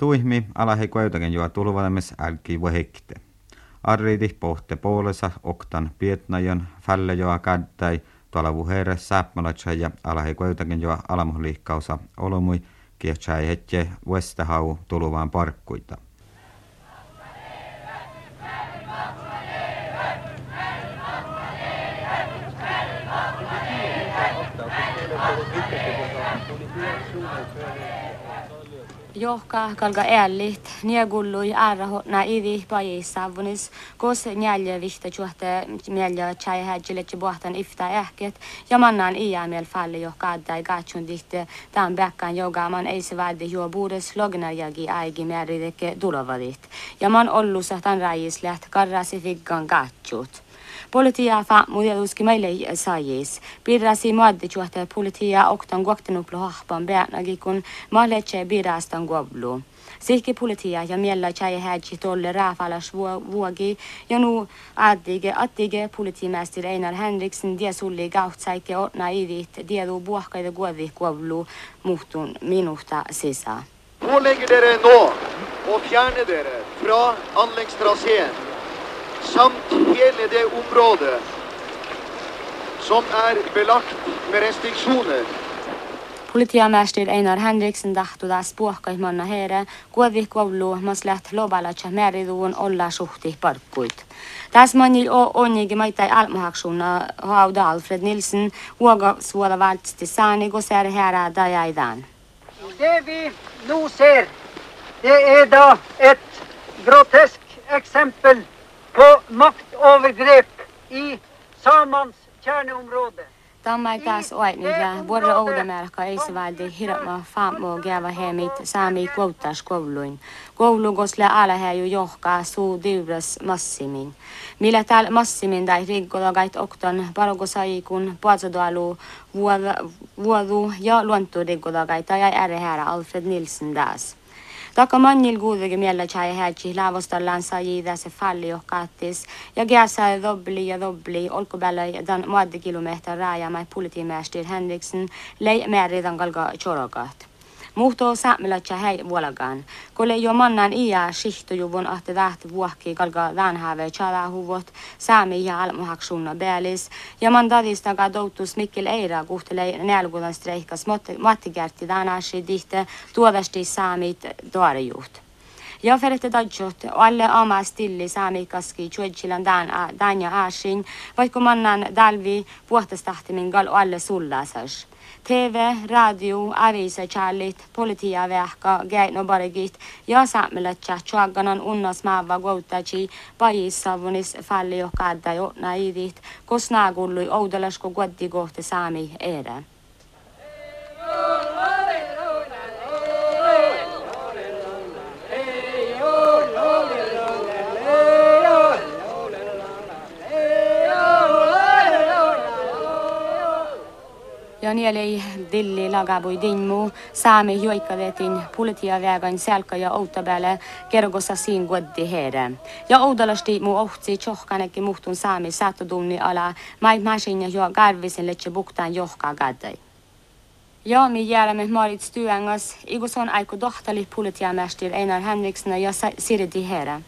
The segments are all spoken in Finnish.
Tuihmi alahe kuitenkin joa tulvalemis älki vahekte. Arriidi pohte puolessa oktan pietnajon fälle joa kädtäi tuolla vuhere säppälätsä ja alahe kuitenkin joa alamohliikkausa olomui kiehtsä hetje Westahau tuluvaan parkkuita. Johka kalga ärligt, niegullui ärrahotna ivi pajissavunis, kos njälje vihta juhte mielja chai hädjille buhtan ifta ähket, ja mannan iämiel falli johka addai gatsun dihte tämän bäkkan jogaman ei se vaadi juo buudes lognarjagi aigi määrideke tulovadit. Ja man ollu sahtan rajisläht karrasi figgan gatsut. Politia fa mudeluski meille sajis. Pirrasi muaddi juhte politia oktan guaktenuplu hahpan beänagi kun mahletse birastan guablu. Sihki politia ja miellä chai hädji tolle raafalas vuogi ja nu addige attige politimästir Einar Henriksen dia sulli gautsaike otna idit diedu buahkaide guavi guavlu muhtun minuta sisa. Pålegger dere nå å fjerne dere fra anleggstraseen samt hele det området som er belagt med restriksjoner. Politiamester Einar Henriksen tahtudas puohkaihmanna heere, kuovi koulu maslet lobalatsa Det olla suhti parkkuit. Tässä manil o onnigi maitai har hauda Alfred Nilsen, uoga suoda valtsti saani, kun ser härää dajaidan. Det vi nu ser, det är da ett grotesk exempel på maktövergrepp i samans kärneområde. Tämä taas niitä vuoden oudamerkka ei se valdi hirma faamo gäva hemit saami kouttas kouluin. Koulu kosle ala ju johkaa suu dyvras massimin. Millä täällä massimin tai riggolagait okton parogosaikun puatsodalu vuodu ja luontu riggolagait tai ärehärä Alfred Nilsen das. Taka mannil guudegi miellä chai hädji laavostallaan sajida se falli johkaattis ja gääsä dobli ja dobli olkubällä dan muaddi kilometer raja mai politimästir Henriksen lei määridan galga chorogat. Muhto saamelacha hei vuolagaan. Kole jo mannan iä shihtojuvun ahte vähti vuokki kalga väänhäve chala huvot saami ja almuhaksunna bäälis. Ja man dadistaga doutus mikkel eira kuhtele nälgudan streikas mattigerti danashi dihte tuodasti saamit doarejuht. Jaferet daġġot u għalle għama stilli sami kaski ċuħġilan danja għaxin, vajku mannan dalvi buħta staħti minn għal u għalle sulla sax. TV, radio, avisa ċallit, politija veħka, għajt no baragit, jo saqmila ċaċu għagganan unnas maħva għawtaċi, bajis savunis falli jo kadda jo najdit, kusna gullu jgħodalaxku għaddi għohti sami ere. Ja nieli dilli lagabui dinmu saami joikavetin politiavägan selkä ja outa päälle kergossa siin goddi here. Ja oudalasti mu ohtsi tjohkanekin muhtun saami saatodumni ala mai masin ja jo garvisen letse buktaan johkaa gaddai. Ja, mi jäämme Marit Stuengas, iguson aiko dohtali politiamästir Einar Henriksen ja Siridi here.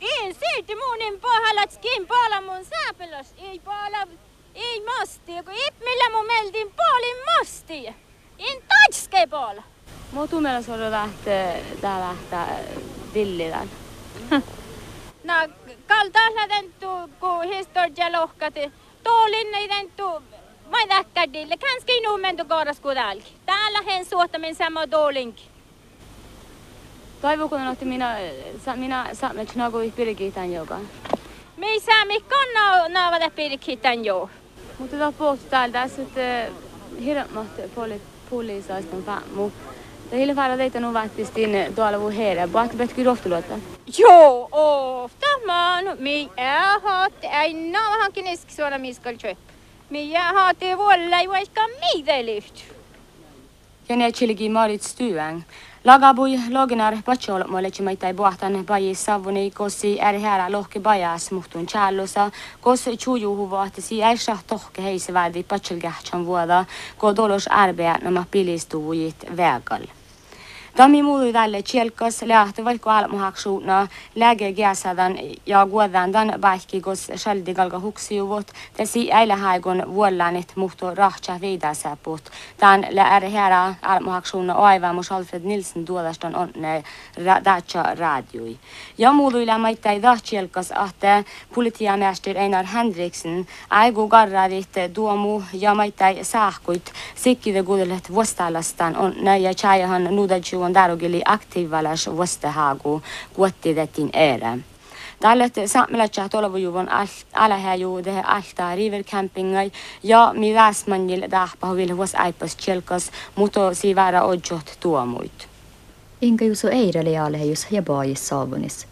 En siirti muunin pahalatskiin paalamun sääpelos, ei paala ei masti, kun millä mun meltiin puolin masti. En tatske puolella. Mutu meillä se on lähtee, tää lähtää dillidän. no, kaltaisella tentu, kun historia lohkati. Tuolin ei tentu, mä täkkädille. Kanske nu mentu kooras kudalki. Täällä hen suottamin sama tuolinki. Toivon, kun otti minä, minä saamme tjunagui pirkiitän joka. Me ei saa mikään naavata pirkiitän Måtte vært bort der. Der sitter hiratmatte poliisaa sitten päämu. Teille fara teitä nu vaattistiin tuolla vuu heidän. Vaat petki rohtuluotta. Joo, ofta man. Minä haat aina hankin sånn eskisuona miskalchöp. Minä haat ei voi olla vaikka mitä lyhty. Ja ne chiligi marit stuang. Lagabui loginar patsol molechi maitai buahtan bayi savuni kosi eri härä lohki bajas muhtun challusa kos chuju huvahti si äisä tohke heisi vädi patsul kähtsän vuoda ko dolos arbea nämä pilistuvujit vägal. Dami muului tälle tjelkas lähtö vaikka almuhaksuuna läge ja guodan dan baikki gos shaldi galga huksiuvot tesi äillä haigon vuollanit muhto rahtsa veidasaput. Tän lä är här almuhaksuuna Alfred Nilsen duodastan on ne dacha radioi. Ja muului lä maittai dahtjelkas ahte politiamäster Einar Henriksen aigu garradit duomu ja maittai saahkuit sikkide vuostalastan on ne ja chajahan nudajuon on darogili aktiivalas vuostahagu kuottidetin erä. Dallet saamelaisja tolvujuvon alahäjuude alta rivercampingai ja mi väsmanjil dahpahuvil vuos aipas chelkas muto sivara ojot tuomuit. Inga juso eireli alehjus ja baajis saavunis.